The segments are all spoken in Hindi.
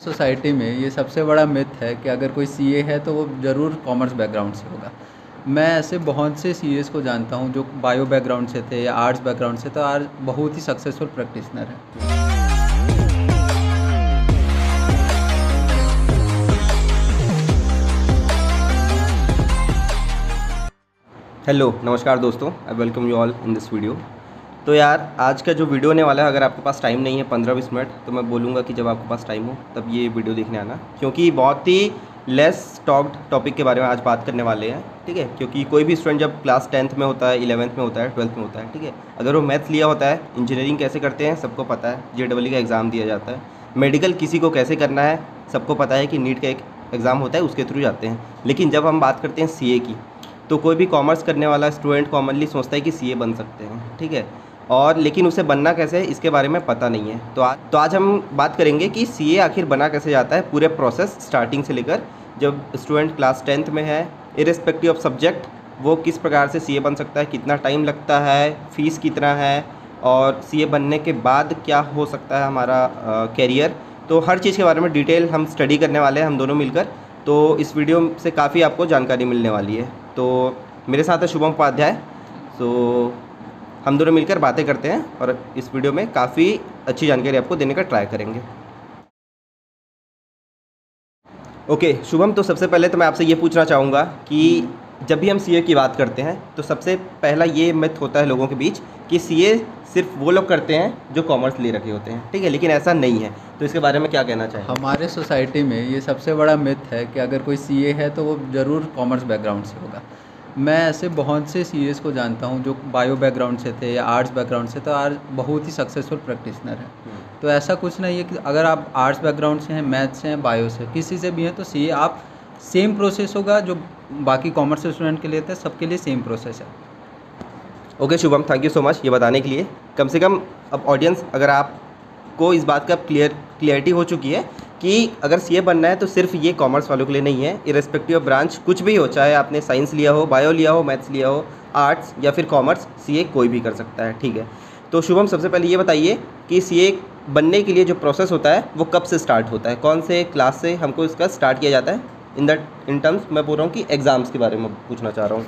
सोसाइटी में ये सबसे बड़ा मिथ है कि अगर कोई सीए है तो वो ज़रूर कॉमर्स बैकग्राउंड से होगा। मैं ऐसे बहुत से सीएस को जानता हूँ जो बायो बैकग्राउंड से थे या आर्ट्स बैकग्राउंड से तो आज बहुत ही सक्सेसफुल प्रैक्टिशनर हैं। हेलो नमस्कार दोस्तों I welcome you all in this video तो यार, आज का जो वीडियो होने वाला है, अगर आपके पास टाइम नहीं है पंद्रह बीस मिनट तो मैं बोलूँगा कि जब आपके पास टाइम हो, तब ये वीडियो देखने आना। क्योंकि बहुत ही लेस टॉक्ड टॉपिक के बारे में आज बात करने वाले हैं, ठीक है? क्योंकि कोई भी स्टूडेंट जब क्लास टेंथ में होता है इलेवंथ में होता है ट्वेल्थ में होता है, ठीक है? अगर वो मैथ्स लिया होता है इंजीनियरिंग कैसे करते हैं, सबको पता है जे का एग्ज़ाम दिया जाता है। मेडिकल किसी को कैसे करना है, सबको पता है कि नीट का एक एग्ज़ाम होता है, उसके थ्रू जाते हैं। लेकिन जब हम बात करते हैं सीए की तो कोई भी कॉमर्स करने वाला स्टूडेंट कॉमनली सोचता है कि सीए बन सकते हैं, ठीक है? और लेकिन उसे बनना कैसे है इसके बारे में पता नहीं है। तो आज तो आज हम बात करेंगे कि सीए आखिर बना कैसे जाता है, पूरे प्रोसेस स्टार्टिंग से लेकर जब स्टूडेंट क्लास टेंथ में है इरिस्पेक्टिव ऑफ़ सब्जेक्ट वो किस प्रकार से सीए बन सकता है, कितना टाइम लगता है फ़ीस कितना है, और सीए बनने के बाद क्या हो सकता है हमारा कैरियर तो हर चीज़ के बारे में डिटेल हम स्टडी करने वाले हैं, हम दोनों मिलकर। तो इस वीडियो से काफ़ी आपको जानकारी मिलने वाली है। तो मेरे साथ है शुभम उपाध्याय। सो हम दोनों मिलकर बातें करते हैं और इस वीडियो में काफ़ी अच्छी जानकारी आपको देने का ट्राई करेंगे। ओके okay, शुभम तो सबसे पहले तो मैं आपसे ये पूछना चाहूँगा कि जब भी हम सीए की बात करते हैं तो सबसे पहला ये मिथ होता है लोगों के बीच कि सीए सिर्फ़ वो लोग करते हैं जो कॉमर्स ले रखे होते हैं। ठीक है लेकिन ऐसा नहीं है। तो इसके बारे में क्या कहना चाहिए हमारे सोसाइटी में ये सबसे बड़ा मिथ है कि अगर कोई सीए है तो वो ज़रूर कॉमर्स बैकग्राउंड से होगा। मैं ऐसे बहुत से सी को जानता हूँ जो बायो बैकग्राउंड से थे या आर्ट्स बैकग्राउंड से तो आज बहुत ही सक्सेसफुल प्रैक्टिशनर है। तो ऐसा कुछ नहीं है कि अगर आप आर्ट्स बैकग्राउंड से हैं मैथ्स से हैं बायो से किसी से भी हैं तो सी आप सेम प्रोसेस होगा जो बाकी कॉमर्स स्टूडेंट के लिए थे सबके लिए सेम प्रोसेस है। Okay Shubham thank you so much ये बताने के लिए। कम से कम अब ऑडियंस अगर आपको इस बात का क्लियर क्लियरिटी हो चुकी है कि अगर सीए बनना है तो सिर्फ़ ये कॉमर्स वालों के लिए नहीं है इरेस्पेक्टिव ऑफ़ ब्रांच कुछ भी हो चाहे आपने साइंस लिया हो बायो लिया हो मैथ्स लिया हो आर्ट्स या फिर कॉमर्स सीए कोई भी कर सकता है ठीक है? तो शुभम सबसे पहले ये बताइए कि सीए बनने के लिए जो प्रोसेस होता है वो कब से स्टार्ट होता है? कौन से क्लास से हमको इसका स्टार्ट किया जाता है? इन दैट इन टर्म्स मैं बोल रहा हूँ कि एग्ज़ाम्स के बारे में पूछना चाह रहा हूँ।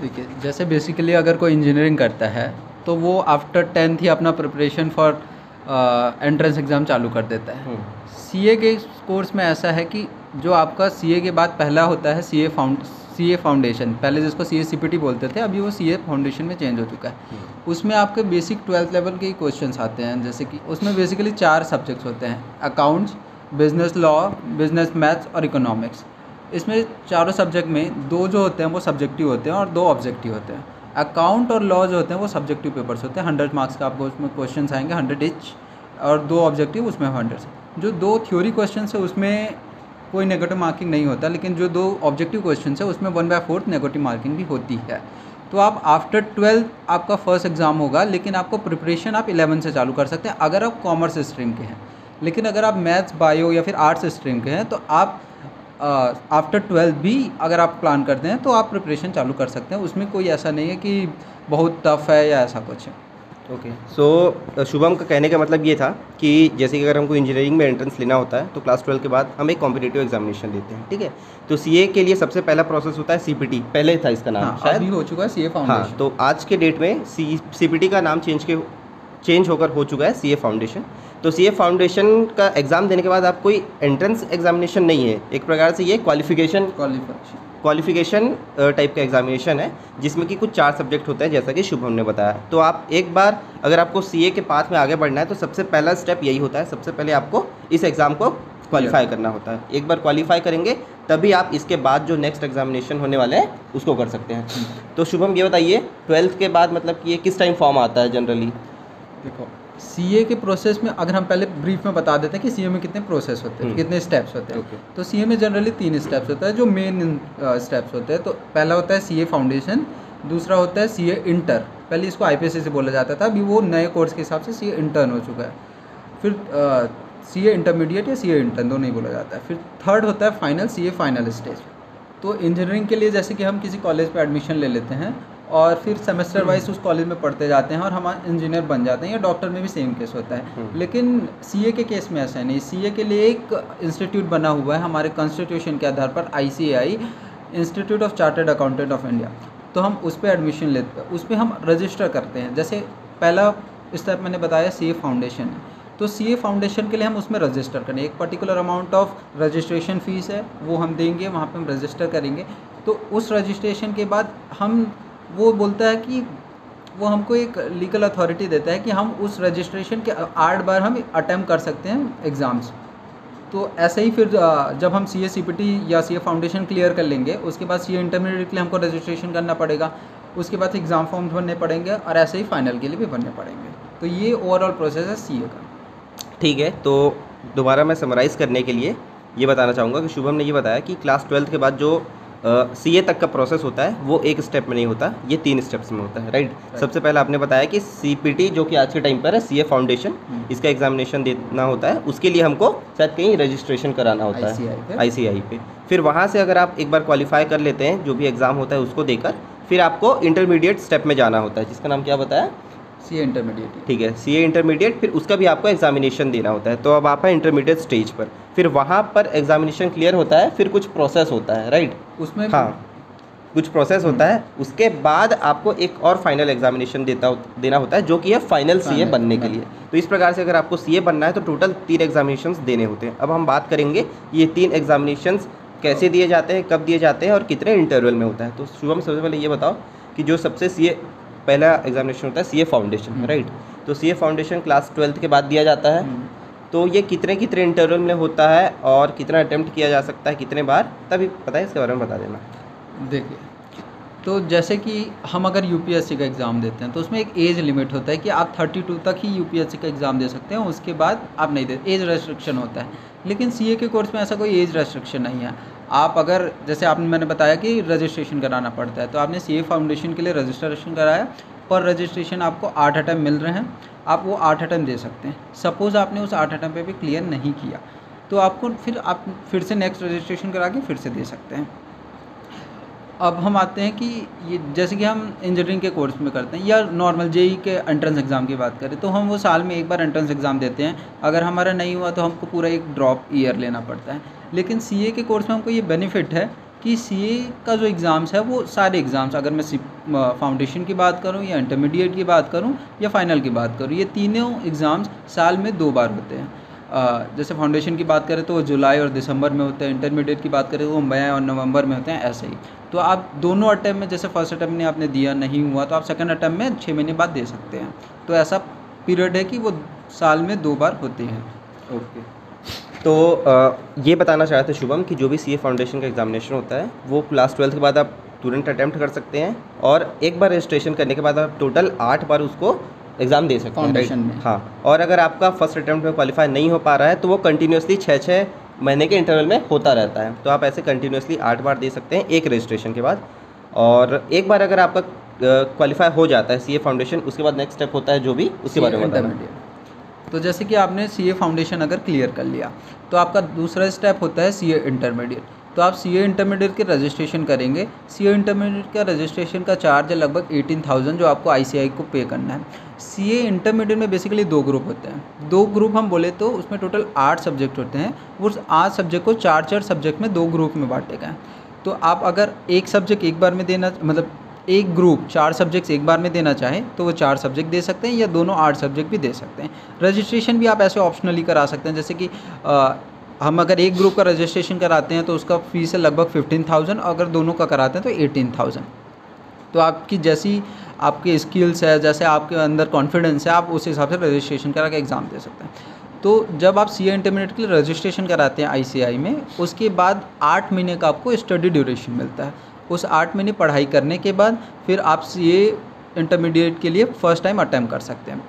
देखिए जैसे बेसिकली अगर कोई इंजीनियरिंग करता है तो वो आफ्टर टेंथ ही अपना प्रिपरेशन फॉर एंट्रेंस एग्ज़ाम चालू कर देता है। सी हम्म। के कोर्स में ऐसा है कि जो आपका सीए के बाद पहला होता है C A found C A foundation पहले जिसको सी ए सी पी टी बोलते थे अभी वो सी ए फाउंडेशन में चेंज हो चुका है। हम्म। उसमें आपके बेसिक ट्वेल्थ लेवल के ही क्वेश्चन आते हैं जैसे कि उसमें बेसिकली चार सब्जेक्ट्स होते हैं accounts business law business maths और इकोनॉमिक्स इसमें चारों सब्जेक्ट में दो जो होते हैं वो सब्जेक्टिव होते हैं और दो ऑब्जेक्टिव होते हैं। अकाउंट और लॉ जो होते हैं वो सब्जेक्टिव पेपर्स होते हैं। हंड्रेड मार्क्स का आपको उसमें क्वेश्चन आएँगे हंड्रेड इच और दो ऑब्जेक्टिव उसमें हंड्रेड जो दो थ्योरी क्वेश्चन है, उसमें कोई नेगेटिव मार्किंग नहीं होता, लेकिन जो दो ऑब्जेक्टिव क्वेश्चन है, उसमें one by fourth negative marking भी होती है। तो आप आफ्टर ट्वेल्थ आपका फ़र्स्ट एग्ज़ाम होगा, लेकिन आपको प्रिपरेशन आप इलेवन से चालू कर सकते हैं, अगर आप कॉमर्स स्ट्रीम के हैं। लेकिन अगर आप मैथ्स बायो या फिर आर्ट्स स्ट्रीम के हैं तो आप आफ्टर ट्वेल्थ भी अगर आप प्लान करते हैं तो आप प्रिपरेशन चालू कर सकते हैं। उसमें कोई ऐसा नहीं है कि बहुत टफ है या ऐसा कुछ है। ओके सो शुभम का कहने का मतलब ये था कि जैसे कि अगर हमको इंजीनियरिंग में एंट्रेंस लेना होता है तो क्लास ट्वेल्व के बाद हम एक कॉम्पिटेटिव एग्जामिनेशन देते हैं ठीक है? तो सी के लिए सबसे पहला प्रोसेस होता है सीपीटी पहले था इसका नाम हाँ, शायद? हो चुका है सी हाँ तो आज के डेट में सी सी का नाम चेंज के चेंज होकर हो चुका है सी फाउंडेशन तो सी फाउंडेशन का एग्ज़ाम देने के बाद आप कोई एंट्रेंस एग्जामिनेशन नहीं है एक प्रकार से ये क्वालिफिकेशन क्वालिफिकेशन टाइप का एग्जामिनेशन है जिसमें कि कुछ चार सब्जेक्ट होते हैं जैसा कि शुभम ने बताया। तो आप एक बार अगर आपको सीए के पाथ में आगे बढ़ना है तो सबसे पहला स्टेप यही होता है। सबसे पहले आपको इस एग्ज़ाम को क्वालिफाई करना होता है। एक बार क्वालिफाई करेंगे तभी आप इसके बाद जो नेक्स्ट एग्जामिनेशन होने वाले हैं उसको कर सकते हैं। हम्म। तो शुभम ये बताइए ट्वेल्थ के बाद मतलब कि ये किस टाइम फॉर्म आता है जनरली देखो सीए के प्रोसेस में अगर हम पहले ब्रीफ में बता देते हैं कि सीए में कितने प्रोसेस होते हैं हम्म। कितने स्टेप्स होते हैं। Okay. तो सीए में जनरली तीन स्टेप्स होता है जो मेन स्टेप्स होते हैं। तो पहला होता है सीए फाउंडेशन दूसरा होता है सीए इंटर पहले इसको आईपीएससी से बोला जाता था अभी वो नए कोर्स के हिसाब से सी इंटर्न हो चुका है। फिर सीए इंटरमीडिएट या सी इंटर्न दोनों ही बोला जाता है। फिर थर्ड होता है फाइनल सीए फाइनल स्टेज तो इंजीनियरिंग के लिए जैसे कि हम किसी कॉलेज पर एडमिशन ले लेते हैं और फिर सेमेस्टर वाइज उस कॉलेज में पढ़ते जाते हैं और हम इंजीनियर बन जाते हैं। या डॉक्टर में भी सेम केस होता है। हम्म। लेकिन सीए के केस में ऐसा नहीं। सीए के लिए एक इंस्टीट्यूट बना हुआ है हमारे कॉन्स्टिट्यूशन के आधार पर I institute of chartered accountant of India तो हम उस पर एडमिशन लेते हैं उस पर हम रजिस्टर करते हैं। जैसे पहला स्टेप मैंने बताया सी फाउंडेशन है। तो सीए फाउंडेशन के लिए हम उसमें रजिस्टर करें। एक particular amount of registration fees है वो हम देंगे वहाँ पे हम रजिस्टर करेंगे। तो उस रजिस्ट्रेशन के बाद हम वो बोलता है कि वो हमको एक लीगल अथॉरिटी देता है कि हम उस रजिस्ट्रेशन के आठ बार हम अटैम्प्ट कर सकते हैं एग्ज़ाम्स तो ऐसे ही फिर जब हम सी ए सी पी टी या सी ए फाउंडेशन क्लियर कर लेंगे, उसके बाद सी ए इंटरमीडिएट के लिए हमको रजिस्ट्रेशन करना पड़ेगा, उसके बाद एग्ज़ाम फॉर्म्स भरने पड़ेंगे और ऐसे ही फाइनल के लिए भी भरने पड़ेंगे। तो ये ओवरऑल प्रोसेस है सी ए का। ठीक है तो दोबारा मैं समराइज़ करने के लिए ये बताना चाहूँगा कि शुभम ने ये बताया कि क्लास ट्वेल्थ के बाद जो सी ए तक का प्रोसेस होता है वो एक स्टेप में नहीं होता ये तीन स्टेप्स में होता है राइट right? सबसे पहले आपने बताया कि सी पी टी जो कि आज के टाइम पर है सी ए फाउंडेशन। इसका एग्जामिनेशन देना होता है उसके लिए हमको शायद कहीं रजिस्ट्रेशन कराना होता है। आई सी आई पे फिर वहाँ से अगर आप एक बार क्वालिफाई कर लेते हैं जो भी एग्ज़ाम होता है उसको देकर फिर आपको इंटरमीडिएट स्टेप में जाना होता है जिसका नाम क्या बताया सी ए इंटरमीडिएट ठीक है सी ए इंटरमीडिएट फिर उसका भी आपको एग्जामिनेशन देना होता है। तो अब आप हैं इंटरमीडिएट स्टेज पर। फिर वहाँ पर एग्जामिनेशन क्लियर होता है फिर कुछ प्रोसेस होता है राइट उसमें हाँ। कुछ प्रोसेस होता है। उसके बाद आपको एक और फाइनल एग्जामिनेशन देता हो, देना होता है जो कि है फाइनल सी बनने के लिए। तो इस प्रकार से अगर आपको सीए बनना है तो टोटल तीन एग्जामिनेशन देने होते हैं। अब हम बात करेंगे ये तीन एग्जामिनेशन कैसे दिए जाते हैं कब दिए जाते हैं और कितने इंटरवल में होता है। तो शुभम सबसे पहले ये बताओ कि जो सबसे सीए पहला एग्जामिनेशन होता है सी ए फाउंडेशन। राइट तो C A foundation class twelfth के बाद दिया जाता है। हम्म, तो ये कितने कितने इंटरवल में होता है और कितना अटैम्प्ट किया जा सकता है कितने बार तभी पता है इसके बारे में बता देना। देखिए तो जैसे कि हम अगर यूपीएससी का एग्ज़ाम देते हैं तो उसमें एक एज लिमिट होता है कि आप 32 तक ही यूपीएससी का एग्ज़ाम दे सकते हैं उसके बाद आप नहीं दे एज रेस्ट्रिक्शन होता है। लेकिन सीए के कोर्स में ऐसा कोई एज रेस्ट्रिक्शन नहीं है। आप अगर, जैसे आपने मैंने बताया कि रजिस्ट्रेशन कराना पड़ता है तो आपने सीए फाउंडेशन के लिए रजिस्ट्रेशन कराया, पर रजिस्ट्रेशन आपको आठ अटैम्प मिल रहे हैं, आप वो आठ अटैम्प दे सकते हैं। सपोज़ आपने उस आठ अटैम्प पे भी क्लियर नहीं किया तो आपको फिर आप फिर से नेक्स्ट रजिस्ट्रेशन करा के फिर से दे सकते हैं। अब हम आते हैं कि ये जैसे कि हम इंजीनियरिंग के कोर्स में करते हैं या नॉर्मल जेई के एंट्रेंस एग्ज़ाम की बात करें तो हम वो साल में एक बार एंट्रेंस एग्ज़ाम देते हैं। अगर हमारा नहीं हुआ तो हमको पूरा एक ड्रॉप ईयर लेना पड़ता है। लेकिन सीए के कोर्स में हमको ये बेनिफिट है कि सीए का जो एग्ज़ाम्स है, वो सारे एग्ज़ाम्स अगर मैं फाउंडेशन की बात करूँ या इंटरमीडिएट की बात करूँ या फाइनल की बात करूँ, ये तीनों एग्ज़ाम्स साल में दो बार होते हैं। जैसे फाउंडेशन की बात करें तो वो जुलाई और दिसंबर में होते हैं इंटरमीडिएट की बात करें तो वो मई और नवंबर में होते हैं ऐसे ही। तो आप दोनों अटैम्प में जैसे फ़र्स्ट अटैम्प में आपने दिया नहीं हुआ तो आप सेकेंड अटैम्प में छः महीने बाद दे सकते हैं। तो ऐसा पीरियड है कि वो साल में दो बार होते हैं। ओके तो ये बताना चाहते रहे थे शुभम कि जो भी सी फाउंडेशन का एग्जामिनेशन होता है वो क्लास ट्वेल्थ के बाद आप तुरंत अटैम्प्ट कर सकते हैं और एक बार रजिस्ट्रेशन करने के बाद आप टोटल आठ बार उसको एग्ज़ाम दे सकते हैं? में। हाँ और अगर आपका फ़र्स्ट अटैम्प्ट में क्वालिफाई नहीं हो पा रहा है तो वो कंटिन्यूसली छः छः महीने के इंटरवल में होता रहता है। तो आप ऐसे कंटिन्यूसली आठ बार दे सकते हैं एक रजिस्ट्रेशन के बाद। और एक बार अगर आपका क्वालिफाई हो जाता है सीए फाउंडेशन उसके बाद नेक्स्ट स्टेप होता है जो भी उसके बारे में तो जैसे कि आपने सीए फाउंडेशन अगर क्लियर कर लिया तो आपका दूसरा स्टेप होता है सीए इंटरमीडिएट तो आप सी इंटरमीडिएट के रजिस्ट्रेशन करेंगे। सी इंटरमीडिएट का रजिस्ट्रेशन का चार्ज है लगभग एटीन थाउज़ेंड जो आपको आई को पे करना है। सी इंटरमीडिएट में बेसिकली दो ग्रुप होते हैं। दो ग्रुप हम बोले तो उसमें टोटल आठ सब्जेक्ट होते हैं। उस आठ सब्जेक्ट को चार चार सब्जेक्ट में दो ग्रुप में बांटे गए तो आप अगर एक सब्जेक्ट एक बार में देना मतलब एक ग्रुप चार सब्जेक्ट्स एक बार में देना चाहें तो वो चार सब्जेक्ट दे सकते हैं या दोनों आठ सब्जेक्ट भी दे सकते हैं। रजिस्ट्रेशन भी आप ऐसे ऑप्शनली करा सकते हैं, जैसे कि हम अगर एक ग्रुप का रजिस्ट्रेशन कराते हैं तो उसका फ़ीस है लगभग फिफ्टीन थाउज़ेंड और अगर दोनों का कराते हैं तो एटीन थाउज़ेंड तो आपकी जैसी आपके स्किल्स है, जैसे आपके अंदर कॉन्फिडेंस है, आप उस हिसाब से रजिस्ट्रेशन करा के एग्ज़ाम दे सकते हैं। तो जब आप सी इंटरमीडिएट के लिए रजिस्ट्रेशन कराते हैं आईसीआई में, उसके बाद आठ महीने का आपको स्टडी ड्यूरेशन मिलता है। उस आठ महीने पढ़ाई करने के बाद फिर आप सीए इंटरमीडिएट के लिए फ़र्स्ट टाइम अटैम्प्ट कर सकते हैं।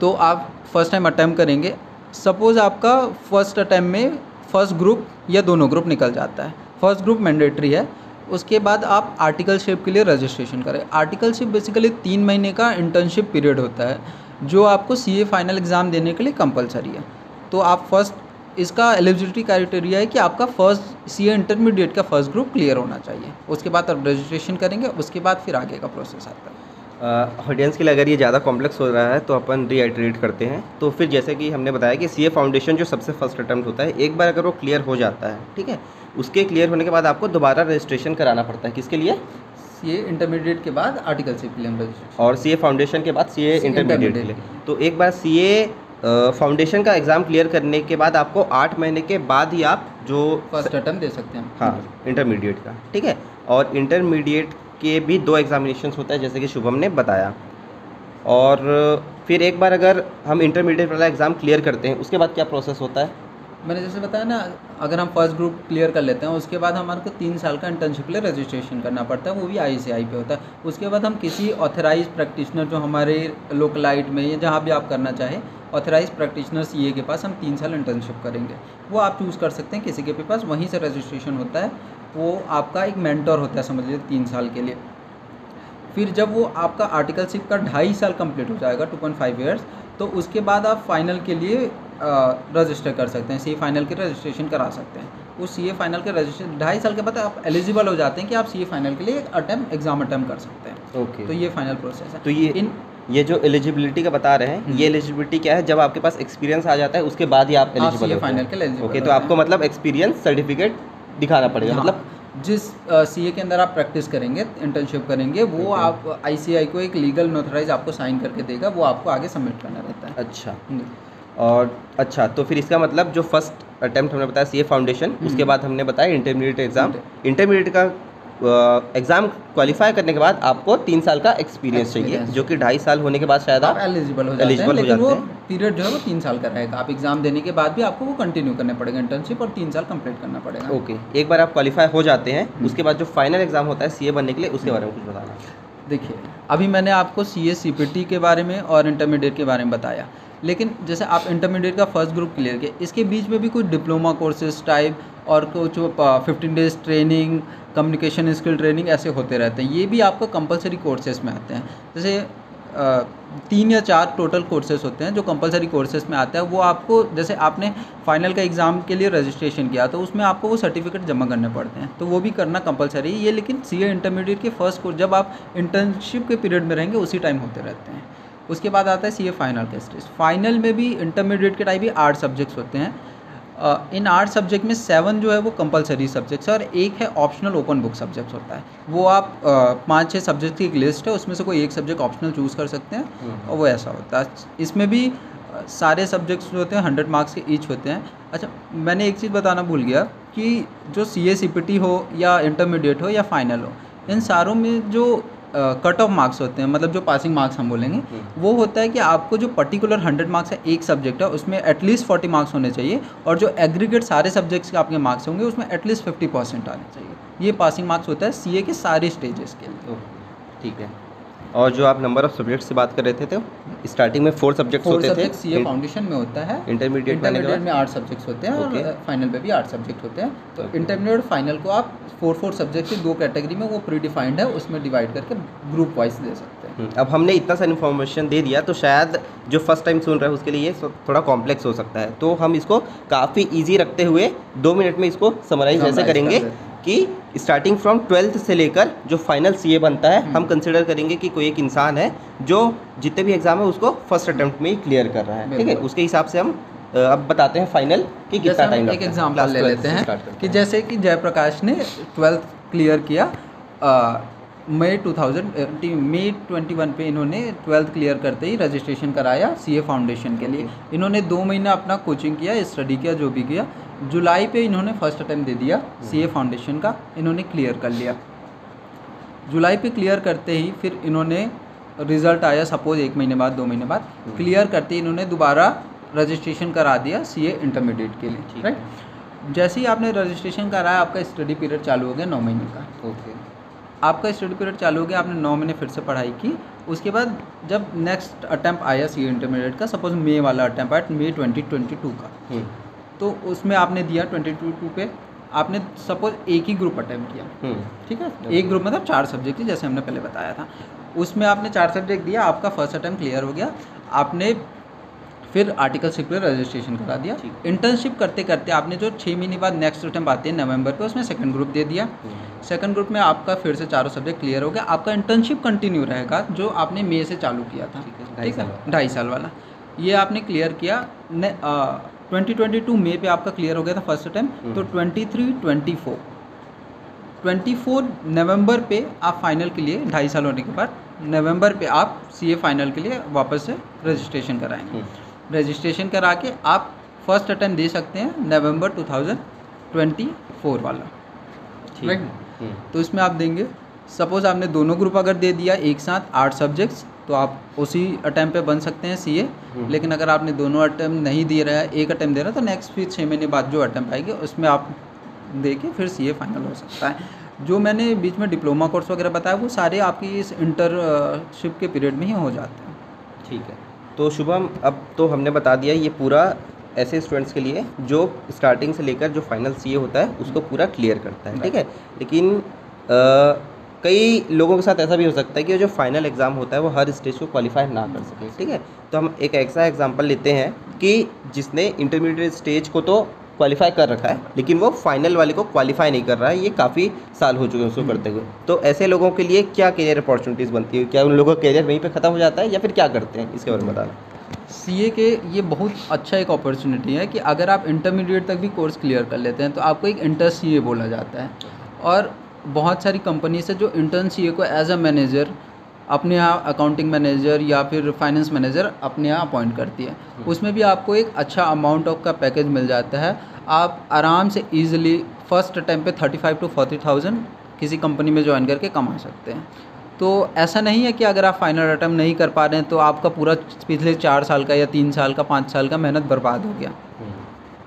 तो आप फ़र्स्ट टाइम अटैम्प्ट करेंगे सपोज़ आपका फ़र्स्ट अटैम्प्ट में फ़र्स्ट ग्रुप या दोनों ग्रुप निकल जाता है। फ़र्स्ट ग्रुप मैंडेटरी है, उसके बाद आप आर्टिकलशिप के लिए रजिस्ट्रेशन करें। आर्टिकलशिप बेसिकली तीन महीने का इंटर्नशिप पीरियड होता है, जो आपको सीए फाइनल एग्ज़ाम देने के लिए कंपलसरी है। तो आप फ़र्स्ट इसका एलिजिबिलिटी क्राइटेरिया है कि आपका फ़र्स्ट सीए इंटरमीडिएट का फ़र्स्ट ग्रुप क्लियर होना चाहिए। उसके बाद आप रजिस्ट्रेशन करेंगे, उसके बाद फिर आगे का प्रोसेस आता है। ऑडियंस के लिए अगर ये ज़्यादा कॉम्प्लेक्स हो रहा है तो अपन रीआइट्रेट करते हैं। तो फिर जैसे कि हमने बताया कि सीए फाउंडेशन जो सबसे फ़र्स्ट अटैम्प्ट होता है एक बार अगर वो क्लियर हो जाता है ठीक है? उसके क्लियर होने के बाद आपको दोबारा रजिस्ट्रेशन कराना पड़ता है। किसके लिए? सी इंटरमीडिएट के बाद आर्टिकल सी रजिस्ट्रेशन और सीए फाउंडेशन के बाद सीए इंटरमीडिएट के लिए। तो एक बार सीए फाउंडेशन का एग्ज़ाम क्लियर करने के बाद आपको आठ महीने के बाद ही आप जो फ़र्स्ट अटैम्प्ट दे सकते हैं। हाँ इंटरमीडिएट का ठीक है? और इंटरमीडिएट के भी दो एग्जामिनेशन होता है, जैसे कि शुभम ने बताया। और फिर एक बार अगर हम इंटरमीडिएट वाला एग्ज़ाम क्लियर करते हैं, उसके बाद क्या प्रोसेस होता है? मैंने जैसे बताया ना, अगर हम फ़र्स्ट ग्रुप क्लियर कर लेते हैं, उसके बाद हमारे को तीन साल का इंटर्नशिप के लिए रजिस्ट्रेशन करना पड़ता है, वो भी आई सी पे होता है। उसके बाद हम किसी ऑथराइज प्रैक्टिशनर जो हमारे लोकलाइट में या जहाँ भी आप करना चाहें ऑथराइज प्रैक्टिशनर सी के पास हम तीन साल इंटर्नशिप करेंगे। वो आप चूज़ कर सकते हैं, किसी के भी पास, वहीं से रजिस्ट्रेशन होता है। वो आपका एक मेंटर होता है समझ लीजिए तीन साल के लिए। फिर जब वो आपका आर्टिकल सिप का ढाई साल कंप्लीट हो जाएगा टू पॉइंट फाइव ईयर्स तो उसके बाद आप फाइनल के लिए रजिस्टर कर सकते हैं सी फाइनल के रजिस्ट्रेशन करा सकते हैं। उस सी ए फाइनल के रजिस्ट्रेशन ढाई साल के बाद आप एलिजिबल हो जाते हैं कि आप सी ए फाइनल के लिए एक अटैम्प एग्ज़ाम अटैम्प कर सकते हैं। ओके। okay. तो ये फाइनल प्रोसेस है। तो ये इन ये जो एलिजिबिलिटी का बता रहे हैं ये एलिजिबिलिटी क्या है? जब आपके पास एक्सपीरियंस आ जाता है उसके बाद ही आप एलिजिबल फाइनल के लिए ओके तो आपको मतलब एक्सपीरियंस सर्टिफिकेट दिखाना पड़ेगा हाँ। मतलब जिस सीए के अंदर आप प्रैक्टिस करेंगे इंटर्नशिप करेंगे वो आप आई को एक लीगल नोथराइज आपको साइन करके देगा वो आपको आगे सबमिट करना रहता है। अच्छा। और अच्छा तो फिर इसका मतलब जो फ़र्स्ट अटैम्प्ट हमने बताया सी ए फाउंडेशन उसके बाद हमने बताया इंटरमीडिएट एग्ज़ाम इंटरमीडिएट का एग्ज़ाम क्वालिफाई करने के बाद आपको तीन साल का एक्सपीरियंस चाहिए जो कि ढाई साल होने के बाद शायद आप एलिजिबल हो एलिजिबल हो जाते हैं। पीरियड जो है वो तीन साल का रहेगा। आप एग्ज़ाम देने के बाद भी आपको वो कंटिन्यू करने पड़ेगा इंटर्नशिप और तीन साल कंप्लीट करना पड़ेगा। ओके एक बार आप क्वालिफाई हो जाते हैं हम्म। उसके बाद जो फाइनल एग्ज़ाम होता है सीए बनने के लिए उसके बारे में कुछ बताना। देखिए अभी मैंने आपको सी एस के बारे में और इंटरमीडिएट के बारे में बताया। लेकिन जैसे आप इंटरमीडिएट का फ़र्स्ट ग्रुप क्लियर किया इसके बीच में भी कुछ डिप्लोमा कोर्सेज टाइप और कुछ fifteen days training communication skill training ऐसे होते रहते हैं। ये भी आपका कंपलसरी कोर्सेज में आते हैं। जैसे तीन या चार टोटल कोर्सेज होते हैं जो कंपलसरी कोर्सेज में आते हैं। वो आपको, जैसे आपने फाइनल का एग्ज़ाम के लिए रजिस्ट्रेशन किया तो उसमें आपको वो सर्टिफिकेट जमा करने पड़ते हैं। तो वो भी करना कंपलसरी है। ये लेकिन सीए इंटरमीडिएट के फ़र्स्ट कोर्स जब आप इंटर्नशिप के पीरियड में रहेंगे, उसी टाइम होते रहते हैं। उसके बाद आता है सीए फाइनल का स्टेज फाइनल में भी इंटरमीडिएट के टाइप भी आठ सब्जेक्ट्स होते हैं। इन आर्ट सब्जेक्ट में सेवन जो है वो कंपलसरी सब्जेक्ट्स है और एक है ऑप्शनल ओपन बुक सब्जेक्ट्स होता है। वो आप पाँच छः सब्जेक्ट की एक लिस्ट है उसमें से कोई एक सब्जेक्ट ऑप्शनल चूज़ कर सकते हैं हम्म। और वो ऐसा होता है। इसमें भी सारे सब्जेक्ट्स जो होते हैं हंड्रेड मार्क्स के ईच होते हैं। अच्छा मैंने एक चीज़ बताना भूल गया कि जो सी ए सी पी टी हो या इंटरमीडिएट हो या फाइनल हो इन सारों में जो कट ऑफ़ मार्क्स होते हैं मतलब जो पासिंग मार्क्स हम बोलेंगे हम्म। वो होता है कि आपको जो पर्टिकुलर हंड्रेड मार्क्स है एक सब्जेक्ट है उसमें एटलीस्ट फोर्टी मार्क्स होने चाहिए और जो एग्रीगेट सारे सब्जेक्ट्स के आपके मार्क्स होंगे उसमें एटलीस्ट फिफ्टी परसेंट आने चाहिए। ये पासिंग मार्क्स होता है सीए के सारे स्टेजेस के लिए। ठीक है। और जो आप नंबर ऑफ़ सब्जेक्ट से बात कर रहे थे तो स्टार्टिंग में फोर सब्जेक्ट होते थे सी फाउंडेशन में होता है। इंटरमीडिएट इंटरमीडिएट में आठ सब्जेक्ट्स होते हैं और फाइनल में भी आठ सब्जेक्ट होते हैं। तो इंटरमीडिएट और फाइनल को आप फोर फोर सब्जेक्ट की दो कैटेगरी में वो प्री डिफाइंड है उसमें डिवाइड करके ग्रुप वाइज दे सकते हैं। हम्म, अब हमने इतना सा इन्फॉर्मेशन दे दिया तो शायद जो फ़र्स्ट टाइम सुन रहा है उसके लिए थोड़ा कॉम्प्लेक्स हो सकता है। तो हम इसको काफ़ी ईजी रखते हुए दो मिनट में इसको समराइज ऐसे करेंगे। कि स्टार्टिंग फ्रॉम ट्वेल्थ से लेकर जो फाइनल सीए बनता है हम कंसिडर हम्म। करेंगे कि कोई एक इंसान है जो जितने भी एग्ज़ाम है उसको फ़र्स्ट अटेम्प्ट में ही क्लियर कर रहा है ठीक है? उसके हिसाब से हम अब बताते हैं फाइनल कि कितना टाइम एक एग्ज़ाम्पल ले लेते हैं कि जैसे कि जयप्रकाश ने ट्वेल्थ क्लियर किया मई 2000 मई 21 पे इन्होंने ट्वेल्थ क्लियर करते ही रजिस्ट्रेशन कराया सीए फाउंडेशन के लिए। इन्होंने दो महीना अपना कोचिंग किया स्टडी किया जो भी किया। जुलाई पे इन्होंने फ़र्स्ट अटैम्प्ट दे दिया सीए फाउंडेशन का। इन्होंने क्लियर कर लिया। जुलाई पे क्लियर करते ही फिर इन्होंने रिज़ल्ट आया सपोज़ एक महीने बाद दो महीने बाद। क्लियर हम्म। करते ही इन्होंने दोबारा रजिस्ट्रेशन करा दिया CA इंटरमीडिएट के लिए राइट जैसे ही आपने रजिस्ट्रेशन कराया आपका स्टडी पीरियड चालू हो गया नौ महीने का। ओके। आपका स्टडी पीरियड चालू हो गया आपने नौ महीने फिर से पढ़ाई की। उसके बाद जब नेक्स्ट अटैम्प्ट आया सी इंटरमीडिएट का सपोज़ मे वाला अटैम्प्ट आया मे ट्वेंटी ट्वेंटी टू का। हम्म। तो उसमें आपने दिया ट्वेंटी टू टू पे आपने सपोज़ एक ही ग्रुप अटैम्प्ट किया। हम्म। ठीक है? एक ग्रुप मतलब चार सब्जेक्ट थी जैसे हमने पहले बताया था। उसमें आपने चार सब्जेक्ट दिया आपका फ़र्स्ट अटैम्प्ट क्लियर हो गया। आपने फिर आर्टिकल सिक्स पे रजिस्ट्रेशन करा दिया। इंटर्नशिप करते करते आपने जो छः महीने बाद नेक्स्ट अटेम्प आते हैं नवंबर पे उसमें सेकंड ग्रुप दे दिया। सेकंड ग्रुप में आपका फिर से चारों सब्जेक्ट क्लियर हो गया। आपका इंटर्नशिप कंटिन्यू रहेगा जो आपने मई से चालू किया था। ठीक है, ढाई साल वाला। ये आपने क्लियर किया। ट्वेंटी ट्वेंटी टू मई पे आपका क्लियर हो गया था फ़र्स्ट अटैम्प तो हम्म। Twenty three twenty four twenty four November पे आप फाइनल के लिए ढाई साल होने के बाद नवंबर पे आप सीए फाइनल के लिए वापस से रजिस्ट्रेशन कराएँगे। हम्म। रजिस्ट्रेशन करा के आप फ़र्स्ट अटैम्प्ट दे सकते हैं नवंबर 2024 वाला। ठीक Right. हम्म, तो इसमें आप देंगे सपोज़ आपने दोनों ग्रुप अगर दे दिया एक साथ आठ सब्जेक्ट्स तो आप उसी अटैम्प्ट पे बन सकते हैं सी हम्म। लेकिन अगर आपने दोनों अटैम्प्ट नहीं दे रहा है एक अटैम्प्ट दे रहा है तो नेक्स्ट फिर छः महीने बाद जो अटैम्प्ट आएगी उसमें आप दे के फिर सी फाइनल हो सकता है। जो मैंने बीच में डिप्लोमा कोर्स वगैरह बताया वो सारे आपकी इस इंटरशिप के पीरियड में ही हो जाते हैं। ठीक है। तो शुभम अब तो हमने बता दिया ये पूरा ऐसे स्टूडेंट्स के लिए जो स्टार्टिंग से लेकर जो फाइनल सीए होता है उसको पूरा क्लियर करता है ठीक है? लेकिन आ, कई लोगों के साथ ऐसा भी हो सकता है कि जो फाइनल एग्ज़ाम होता है वो हर स्टेज को क्वालिफाई ना कर सके ठीक है? तो हम एक ऐसा एग्ज़ाम्पल लेते हैं कि जिसने इंटरमीडिएट स्टेज को तो क्वालिफाई कर रखा है लेकिन वो फाइनल वाले को क्वालिफाई नहीं कर रहा है ये काफ़ी साल हो चुके हैं उसको करते हुए। तो ऐसे लोगों के लिए क्या करियर अपॉर्चुनिटीज़ बनती है? क्या उन लोगों का करियर वहीं पर ख़त्म हो जाता है या फिर क्या करते हैं? इसके बारे में बताना। सीए के ये बहुत अच्छा एक अपॉर्चुनिटी है कि अगर आप इंटरमीडिएट तक भी कोर्स क्लियर कर लेते हैं तो आपको एक इंटर सी बोला जाता है। और बहुत सारी कंपनी से जो इंटर्न सी को एज अ मैनेजर अपने यहाँ अकाउंटिंग मैनेजर या फिर फाइनेंस मैनेजर अपने यहाँ अपॉइंट करती है। उसमें भी आपको एक अच्छा अमाउंट ऑफ़ का पैकेज मिल जाता है। आप आराम से ईजिली फ़र्स्ट टाइम पे thirty five to forty thousand किसी कंपनी में ज्वाइन करके कमा सकते हैं। तो ऐसा नहीं है कि अगर आप फाइनल अटैम्प्ट नहीं कर पा रहे हैं तो आपका पूरा पिछले चार साल का या तीन साल का पाँच साल का मेहनत बर्बाद हो गया।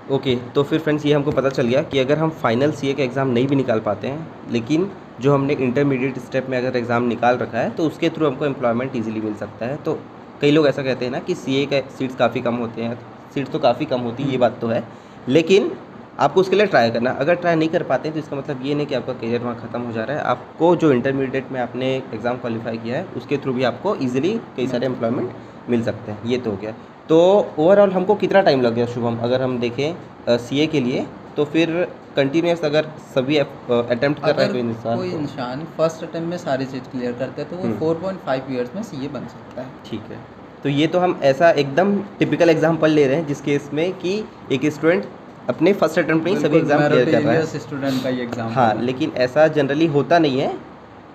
ओके okay, तो फिर फ्रेंड्स ये हमको पता चल गया कि अगर हम फाइनल सी का एग्ज़ाम नहीं भी निकाल पाते हैं लेकिन जो हमने इंटरमीडिएट स्टेप में अगर एग्ज़ाम निकाल रखा है तो उसके थ्रू हमको एम्प्लॉयमेंट ईजिली मिल सकता है। तो कई लोग ऐसा कहते हैं ना कि सी का सीट्स काफ़ी कम होते हैं सीट्स तो काफ़ी कम होती है ये बात तो है। लेकिन आपको उसके लिए ट्राई करना। अगर ट्राई नहीं कर पाते हैं तो इसका मतलब ये नहीं कि आपका करियर वहाँ ख़त्म हो जा रहा है। आपको जो इंटरमीडिएट में आपने एग्ज़ाम क्वालिफाई किया है उसके थ्रू भी आपको ईजिली कई सारे एम्प्लॉयमेंट मिल सकते हैं। ये तो हो गया। तो ओवरऑल हमको कितना टाइम लग गया शुभम? अगर हम देखें सीए के लिए तो फिर कंटिन्यूस अगर सभी अटेम्प्ट कर रहा है कोई इंसान कोई तो- इंसान फ़र्स्ट अटेम्प्ट में सारी चीज़ क्लियर करते हैं तो वो। फोर पॉइंट फाइव ईयर्स में सीए बन सकता है। ठीक है। तो ये तो हम ऐसा एकदम टिपिकल एग्ज़ाम्पल ले रहे हैं जिस केस में कि एक स्टूडेंट अपने फ़र्स्ट अटैम्प्ट में सभी एग्ज़ाम क्लियर कर रहा है। स्टूडेंट का ये एग्ज़ाम हाँ लेकिन ऐसा जनरली होता नहीं है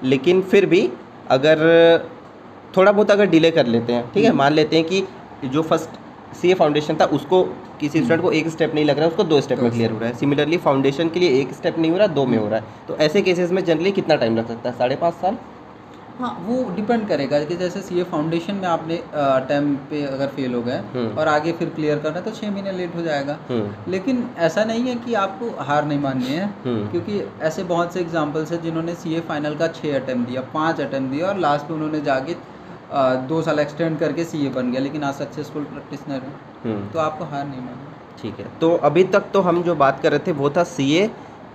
लेकिन फिर भी अगर थोड़ा बहुत अगर डिले कर लेते हैं ठीक है मान लेते हैं कि जो फ़र्स्ट सी फाउंडेशन था उसको किसी स्टूडेंट को एक स्टेप नहीं लग रहा है उसको दो स्टेप में क्लियर हो रहा है। सिमिलरली फाउंडेशन के लिए एक स्टेप नहीं हो रहा दो में हो रहा है। तो ऐसे केसेस में जनरली कितना टाइम लग सकता है? साढ़े पाँच साल? हाँ वो डिपेंड करेगा कि जैसे सीए फाउंडेशन में आपने टाइम पे अगर फेल हो गए हम्म। और आगे फिर क्लियर करना है तो छः महीने लेट हो जाएगा। हम्म। लेकिन ऐसा नहीं है कि आपको हार नहीं माननी है हम्म। क्योंकि ऐसे बहुत से एग्जाम्पल्स हैं जिन्होंने सीए फाइनल का छः अटैम्प्ट दिया पाँच अटैम्प्ट दिया और लास्ट में उन्होंने जाके दो साल एक्सटेंड करके सीए बन गया लेकिन आज सक्सेसफुल प्रैक्टिसनर है। तो आपको हार नहीं माननी। ठीक है। तो अभी तक तो हम जो बात कर रहे थे वो था सीए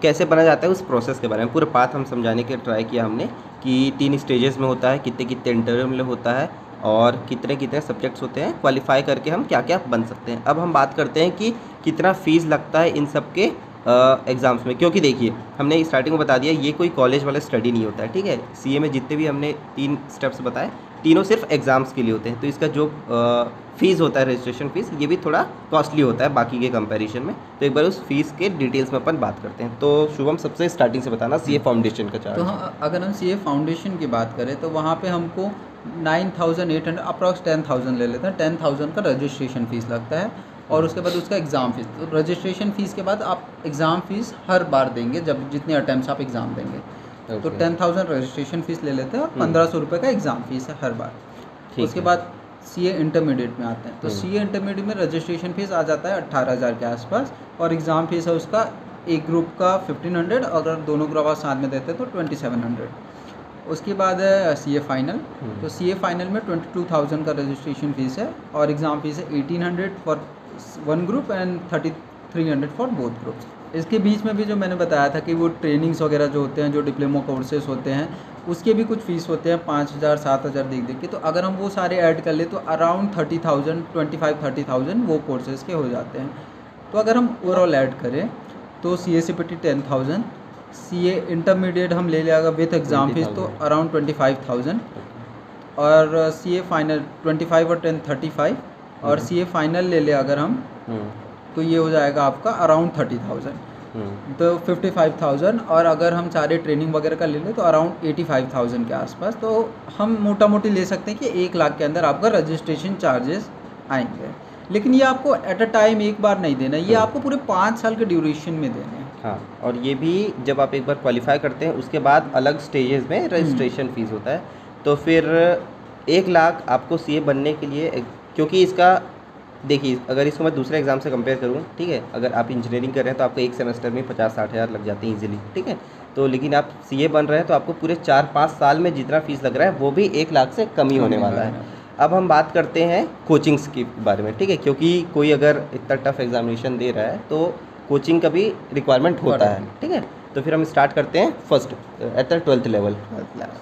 कैसे बना जाता है उस प्रोसेस के बारे में? पूरा पाथ हम समझाने के ट्राई किया हमने कि तीन स्टेजेस में होता है, कितने कितने इंटरव्यू में होता है और कितने कितने सब्जेक्ट्स होते हैं क्वालिफाई करके हम क्या क्या बन सकते हैं। अब हम बात करते हैं कि कितना फ़ीस लगता है इन सब के एग्ज़ाम्स में। क्योंकि देखिए, हमने स्टार्टिंग में बता दिया, ये कोई कॉलेज वाला स्टडी नहीं होता है, ठीक है? सीए में जितने भी हमने तीन स्टेप्स बताए तीनों सिर्फ़ एग्ज़ाम्स के लिए होते हैं। तो इसका जो फ़ीस होता है रजिस्ट्रेशन फ़ीस ये भी थोड़ा कॉस्टली होता है बाकी के कंपैरिजन में। तो एक बार उस फ़ीस के डिटेल्स में अपन बात करते हैं। तो शुभम, सबसे स्टार्टिंग से बताना सीए फाउंडेशन का चार्ज तो हाँ अगर हम सीए फाउंडेशन की बात करें तो वहाँ पर हमको nine thousand eight hundred approx ten thousand ले लेते हैं। टेन थाउज़ेंड का रजिस्ट्रेशन फ़ीस लगता है और उसके बाद उसका एग्ज़ाम फ़ीस तो रजिस्ट्रेशन फ़ीस के बाद आप एग्ज़ाम फ़ीस हर बार देंगे, जब जितने अटैम्प्ट आप एग्ज़ाम देंगे। तो टेन थाउज़ेंड रजिस्ट्रेशन फ़ीस ले लेते हैं और हम्म। पंद्रह सौ रुपये का एग्ज़ाम फ़ीस है हर बार ठीक उसके। बाद सी ए इंटरमीडिएट में आते हैं तो। सी ए इंटरमीडिएट में रजिस्ट्रेशन फ़ीस आ जाता है अट्ठारह हज़ार के आसपास और एग्ज़ाम फ़ीस है उसका एक ग्रुप का फिफ्टीन हंड्रेड अगर दोनों ग्रुप आप साथ में देते हैं तो ट्वेंटी सेवन हंड्रेड उसके बाद है सी ए फाइनल। तो सी ए फाइनल में ट्वेंटी टू थाउज़ेंड का रजिस्ट्रेशन फ़ीस है और एग्ज़ाम फ़ीस है eighteen hundred for one group and thirty three hundred for both groups इसके बीच में भी जो मैंने बताया था कि वो ट्रेनिंग्स वगैरह जो होते हैं जो डिप्लोमा कोर्सेज होते हैं उसके भी कुछ फ़ीस होते हैं पाँच हज़ार सात हज़ार देख देख के। तो अगर हम वो सारे ऐड कर ले तो around thirty thousand twenty five thirty thousand वो कोर्सेज के हो जाते हैं। तो अगर हम ओवरऑल ऐड करें तो C A C P T ten thousand C A intermediate हम ले लिया विथ एग्ज़ाम फ़ीस तो अराउंड ट्वेंटी फाइव थाउज़ेंड और C A final twenty five और टेन थर्टी फाइव और सी ए फाइनल ले लिया अगर हम हम्म, तो ये हो जाएगा आपका अराउंड थर्टी थाउज़ेंड हम्म, तो फिफ्टी फाइव थाउज़ेंड और अगर हम सारे ट्रेनिंग वगैरह का ले लें तो अराउंड एटी फाइव थाउज़ेंड के आसपास. तो हम मोटा मोटी ले सकते हैं कि एक लाख के अंदर आपका रजिस्ट्रेशन चार्जेस आएँगे। लेकिन ये आपको एट अ टाइम एक बार नहीं देना ये हाँ। आपको पूरे पाँच साल के ड्यूरेशन में देने हैं। हाँ और ये भी जब आप एक बार क्वालिफाई करते हैं उसके बाद अलग स्टेजेस हम्म। में रजिस्ट्रेशन फ़ीस होता है। तो फिर एक लाख आपको सीए बनने के लिए क्योंकि इसका देखिए अगर इसको मैं दूसरे एग्ज़ाम से कंपेयर करूँ ठीक है अगर आप इंजीनियरिंग कर रहे हैं तो आपको एक सेमेस्टर में पचास साठ हज़ार लग जाते हैं इजीली ठीक है? तो लेकिन आप सीए बन रहे हैं तो आपको पूरे चार पाँच साल में जितना फ़ीस लग रहा है वो भी एक लाख से कम ही होने वाला है। अब हम बात करते हैं कोचिंग्स के बारे में ठीक है? क्योंकि कोई अगर इतना टफ एग्जामिनेशन दे रहा है तो कोचिंग का भी रिक्वायरमेंट होता है। ठीक है? तो फिर हम स्टार्ट करते हैं first at the twelfth level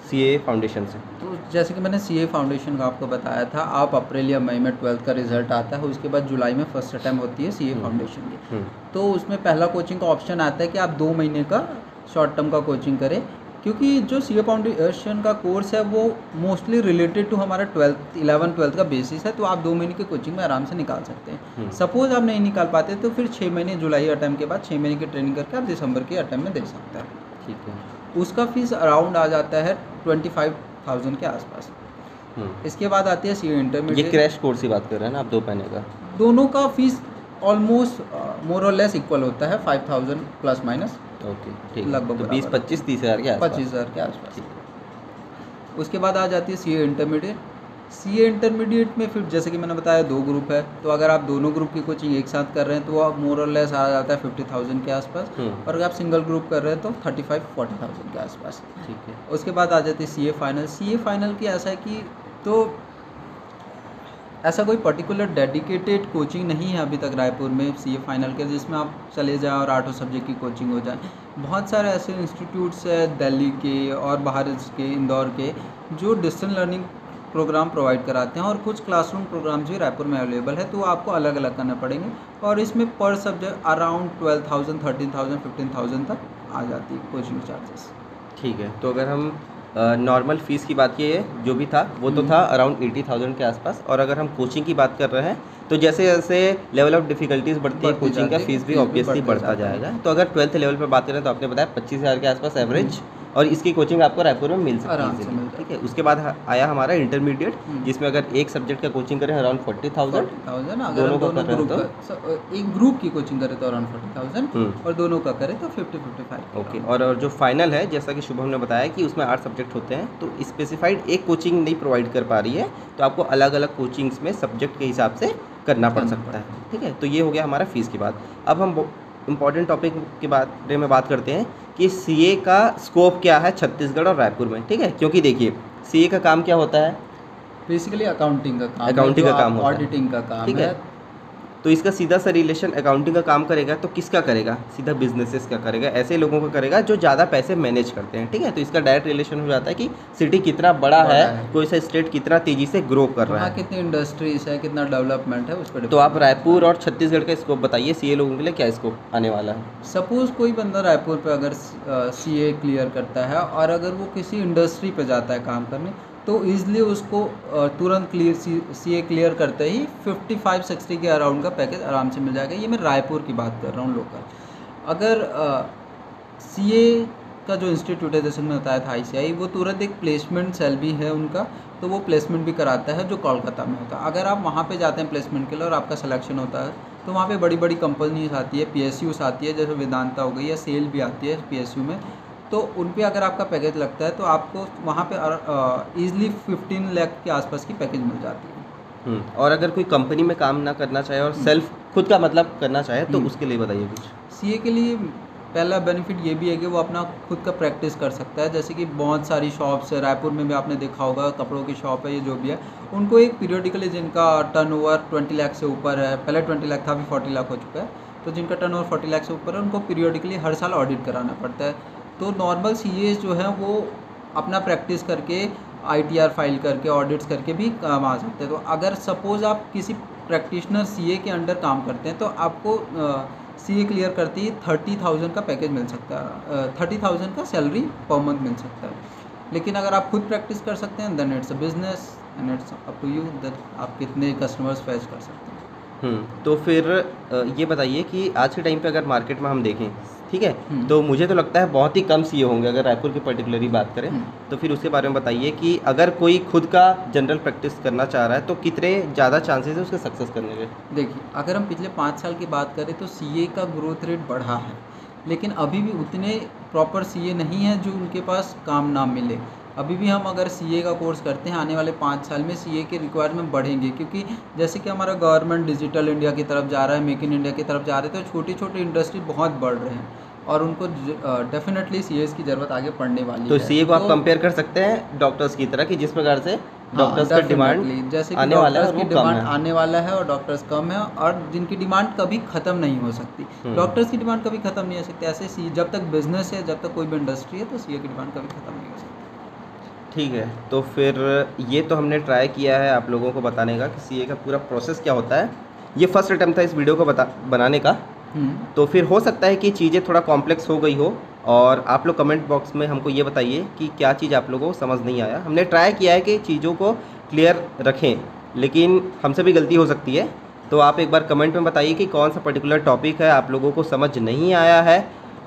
C A foundation से। तो जैसे कि मैंने सी ए फाउंडेशन का आपको बताया था आप अप्रैल या मई में ट्वेल्थ का रिज़ल्ट आता है उसके बाद जुलाई में फ़र्स्ट अटैम्प होती है सी ए फाउंडेशन की। हम्म, तो उसमें पहला कोचिंग का ऑप्शन आता है कि आप दो महीने का शॉर्ट टर्म का कोचिंग करें क्योंकि जो सी ए फाउंडेशन का कोर्स है वो मोस्टली रिलेटेड टू हमारा ट्वेल्थ इलेवन ट्वेल्थ का बेसिस है तो आप दो महीने की कोचिंग में आराम से निकाल सकते हैं। हम्म। सपोज़ आप नहीं निकाल पाते तो फिर छः महीने जुलाई अटैम्प के बाद छः महीने की ट्रेनिंग करके आप दिसंबर के अटैम्प में दे सकते हैं। ठीक है। उसका फ़ीस अराउंड आ जाता है ट्वेंटी फाइव थाउज़ेंड के आसपास। हम्म, इसके बाद आती है सी ये इंटरमीडिएट क्रैश कोर्स की बात कर रहे हैं ना आप दो महीने का? दोनों का फ़ीस ऑलमोस्ट मोर और लेस इक्वल होता है five thousand plus minus okay ठीक लगभग तो बीस पच्चीस तीस हज़ार के पच्चीस हज़ार के आसपास। उसके बाद आ जाती है C A intermediate C A intermediate में फिर जैसे कि मैंने बताया दो ग्रुप है तो अगर आप दोनों ग्रुप की कोचिंग एक साथ कर रहे हैं तो आप मोर लेस आ जाता है फिफ्टी थाउज़ेंड के आसपास। हम्म, और अगर आप सिंगल ग्रुप कर रहे हैं तो थर्टी फाइव फोर्टी थाउज़ेंड के आसपास। ठीक है। उसके बाद आ जाती है C A final C A final की ऐसा है कि तो ऐसा कोई पर्टिकुलर डेडिकेटेड कोचिंग नहीं है अभी तक रायपुर में सी ए फाइनल के, जिसमें आप चले जाएँ और आठों सब्जेक्ट की कोचिंग हो जाए। बहुत सारे ऐसे इंस्टीट्यूट्स हैं दिल्ली के और बाहर के, इंदौर के, जो डिस्टेंस लर्निंग प्रोग्राम प्रोवाइड कराते हैं और कुछ क्लासरूम प्रोग्राम्स भी रायपुर में अवेलेबल है तो आपको अलग अलग करना पड़ेंगे और इसमें पर subject around twelve thousand thirteen thousand fifteen thousand तक आ जाती है कोचिंग चार्जेस ठीक है तो अगर हम नॉर्मल फ़ीस की बात की है जो भी था वो तो हम्म। था अराउंड एटी थाउज़ेंड के आसपास और अगर हम कोचिंग की बात कर रहे हैं तो जैसे जैसे लेवल ऑफ़ डिफिकल्टीज बढ़ती है कोचिंग का फ़ीस भी ऑब्वियसली बढ़ता। जाएगा तो अगर ट्वेल्थ लेवल पर बात करें तो आपने बताया पच्चीस हज़ार के आसपास एवरेज और इसकी कोचिंग आपको रायपुर में मिल सकती है ठीक है? उसके बाद आया हमारा इंटरमीडिएट हम्म। जिसमें अगर एक सब्जेक्ट का कोचिंग करें अराउंड फोर्टी थाउज़ेंड दोनों का दोनों कर रहे स- एक ग्रुप की कोचिंग करें तो अराउंड फोर्टी थाउज़ेंड। और दोनों का करें तो फिफ्टी फिफ्टी फाइव ओके और और जो फाइनल है जैसा कि शुभम ने बताया कि उसमें आठ सब्जेक्ट होते हैं तो स्पेसिफाइड एक कोचिंग नहीं प्रोवाइड कर पा रही है तो आपको अलग अलग कोचिंग्स में सब्जेक्ट के हिसाब से करना पड़ सकता है ठीक है? तो ये हो गया हमारा फ़ीस की बात। अब हम इंपॉर्टेंट टॉपिक के बारे में बात करते हैं कि सीए का स्कोप क्या है छत्तीसगढ़ और रायपुर में? ठीक है? क्योंकि देखिए सीए का काम क्या होता है? बेसिकली अकाउंटिंग का काम अकाउंटिंग का काम होता है। ऑडिटिंग का काम ठीक है। तो इसका सीधा सा रिलेशन अकाउंटिंग का काम करेगा तो किसका करेगा? सीधा बिजनेसेस का करेगा ऐसे लोगों का करेगा जो ज़्यादा पैसे मैनेज करते हैं ठीक है? तो इसका डायरेक्ट रिलेशन हो जाता है कि सिटी कितना बड़ा बड़ा है। है। कोई सा स्टेट कितना तेज़ी से ग्रो कर रहा है। कितनी इंडस्ट्रीज़ है कितना डेवलपमेंट है उस पर तो आप रायपुर और छत्तीसगढ़ का स्कोप बताइए सीए लोगों के लिए क्या स्कोप आने वाला है? सपोज़ कोई बंदा रायपुर पर अगर सी ए क्लियर करता है और अगर वो किसी इंडस्ट्री पर जाता है काम करने तो ईज़िली उसको तुरंत क्लियर सी ए क्लियर करते ही 55 60 के अराउंड का पैकेज आराम से मिल जाएगा। ये मैं रायपुर की बात कर रहा हूँ लोकल अगर सी ए का जो इंस्टीट्यूट है, जैसे मैंने बताया था आईसीआई वो तुरंत एक प्लेसमेंट सेल भी है उनका तो वो प्लेसमेंट भी कराता है जो कोलकाता में होता है। अगर आप वहाँ पे जाते हैं प्लेसमेंट के लिए और आपका सिलेक्शन होता है तो वहाँ पे बड़ी बड़ी कंपनीज़ आती है पी आती है, जैसे वेदांता हो गई या सेल भी आती है पी में तो उन पर अगर आपका पैकेज लगता है तो आपको वहाँ पे ईजिली फिफ्टीन लैख के आसपास की पैकेज मिल जाती है। हम्म, और अगर कोई कंपनी में काम ना करना चाहे और सेल्फ खुद का मतलब करना चाहे तो हम्म। उसके लिए बताइए कुछ। सीए के लिए पहला बेनिफिट ये भी है कि वो अपना खुद का प्रैक्टिस कर सकता है। जैसे कि बहुत सारी शॉप्स है रायपुर में भी आपने देखा होगा कपड़ों की शॉप है ये जो भी है उनको एक पीरियडिकली जिनका टर्न ओवर ट्वेंटी लाख से ऊपर है पहले ट्वेंटी लाख था अभी फोर्टी लाख हो चुका है। तो जिनका टर्न ओवर फोर्टी लाख से ऊपर है उनको पीरियडिकली हर साल ऑडिट कराना पड़ता है। तो नॉर्मल सीए जो हैं वो अपना प्रैक्टिस करके आईटीआर फ़ाइल करके ऑडिट्स करके भी काम आ सकते हैं। तो अगर सपोज़ आप किसी प्रैक्टिशनर सीए के अंडर काम करते हैं तो आपको सी ए क्लियर करते ही थर्टी थाउज़ेंड का पैकेज मिल सकता है। थर्टी थाउज़ेंड का सैलरी पर मंथ मिल सकता है। लेकिन अगर आप खुद प्रैक्टिस कर सकते हैं then it's a business and it's up to you that आप कितने कस्टमर्स फैच कर सकते हैं। हम्म, तो फिर ये बताइए कि आज के टाइम पे अगर मार्केट में हम देखें ठीक है हम्म। तो मुझे तो लगता है बहुत ही कम सीए होंगे अगर रायपुर की पर्टिकुलरली बात करें हम्म। तो फिर उसके बारे में बताइए कि अगर कोई खुद का जनरल प्रैक्टिस करना चाह रहा है तो कितने ज़्यादा चांसेस है उसके सक्सेस करने के देखिए अगर हम पिछले पाँच साल की बात करें तो सीए का ग्रोथ रेट बढ़ा है लेकिन अभी भी उतने प्रॉपर सीए नहीं है जो उनके पास काम ना मिले अभी भी हम अगर सीए का कोर्स करते हैं आने वाले पाँच साल में सी के रिक्वायरमेंट बढ़ेंगे क्योंकि जैसे कि हमारा गवर्नमेंट डिजिटल इंडिया की तरफ़ जा रहा है मेक इन इंडिया की तरफ़ जा रहे हैं तो छोटी छोटी इंडस्ट्री बहुत बढ़ रहे हैं और उनको डेफिनेटली सी की ज़रूरत आगे पड़ने वाली तो है। सी को आप तो- कंपेयर कर सकते हैं डॉक्टर्स की तरह कि जिस प्रकार से डॉक्टर्स हाँ, का डिमांड जैसे आने वाला है की डिमांड आने वाला है और डॉक्टर्स कम है और जिनकी डिमांड कभी ख़त्म नहीं हो सकती। हम्म। डॉक्टर्स की डिमांड कभी ख़त्म नहीं हो सकती। ऐसे सी जब तक बिज़नेस है जब तक कोई भी इंडस्ट्री है तो सीए की डिमांड कभी ख़त्म नहीं हो सकती। ठीक है तो फिर ये तो हमने ट्राई किया है आप लोगों को बताने का कि सीए का पूरा प्रोसेस क्या होता है। ये फ़र्स्ट अटैम्प्ट था इस वीडियो को बता बनाने का। हम्म। तो फिर हो सकता है कि चीज़ें थोड़ा कॉम्प्लेक्स हो गई हो और आप लोग कमेंट बॉक्स में हमको ये बताइए कि क्या चीज़ आप लोगों को समझ नहीं आया। हमने ट्राई किया है कि चीज़ों को क्लियर रखें लेकिन हमसे भी गलती हो सकती है। तो आप एक बार कमेंट में बताइए कि कौन सा पर्टिकुलर टॉपिक है आप लोगों को समझ नहीं आया है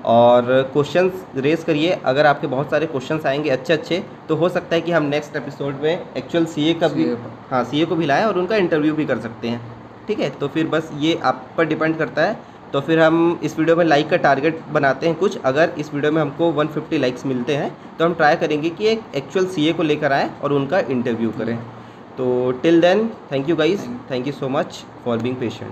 और क्वेश्चंस रेस करिए। अगर आपके बहुत सारे क्वेश्चंस आएँगे अच्छे अच्छे तो हो सकता है कि हम नेक्स्ट एपिसोड में एक्चुअल सीए का भी हाँ सीए को भी लाएँ और उनका इंटरव्यू भी कर सकते हैं। ठीक है? तो फिर बस ये आप पर डिपेंड करता है। तो फिर हम इस वीडियो में लाइक का टारगेट बनाते हैं कुछ। अगर इस वीडियो में हमको 150 लाइक्स मिलते हैं तो हम ट्राई करेंगे कि एक एक्चुअल सीए को लेकर आएँ और उनका इंटरव्यू करें। तो till then thank you guys thank you so much for being patient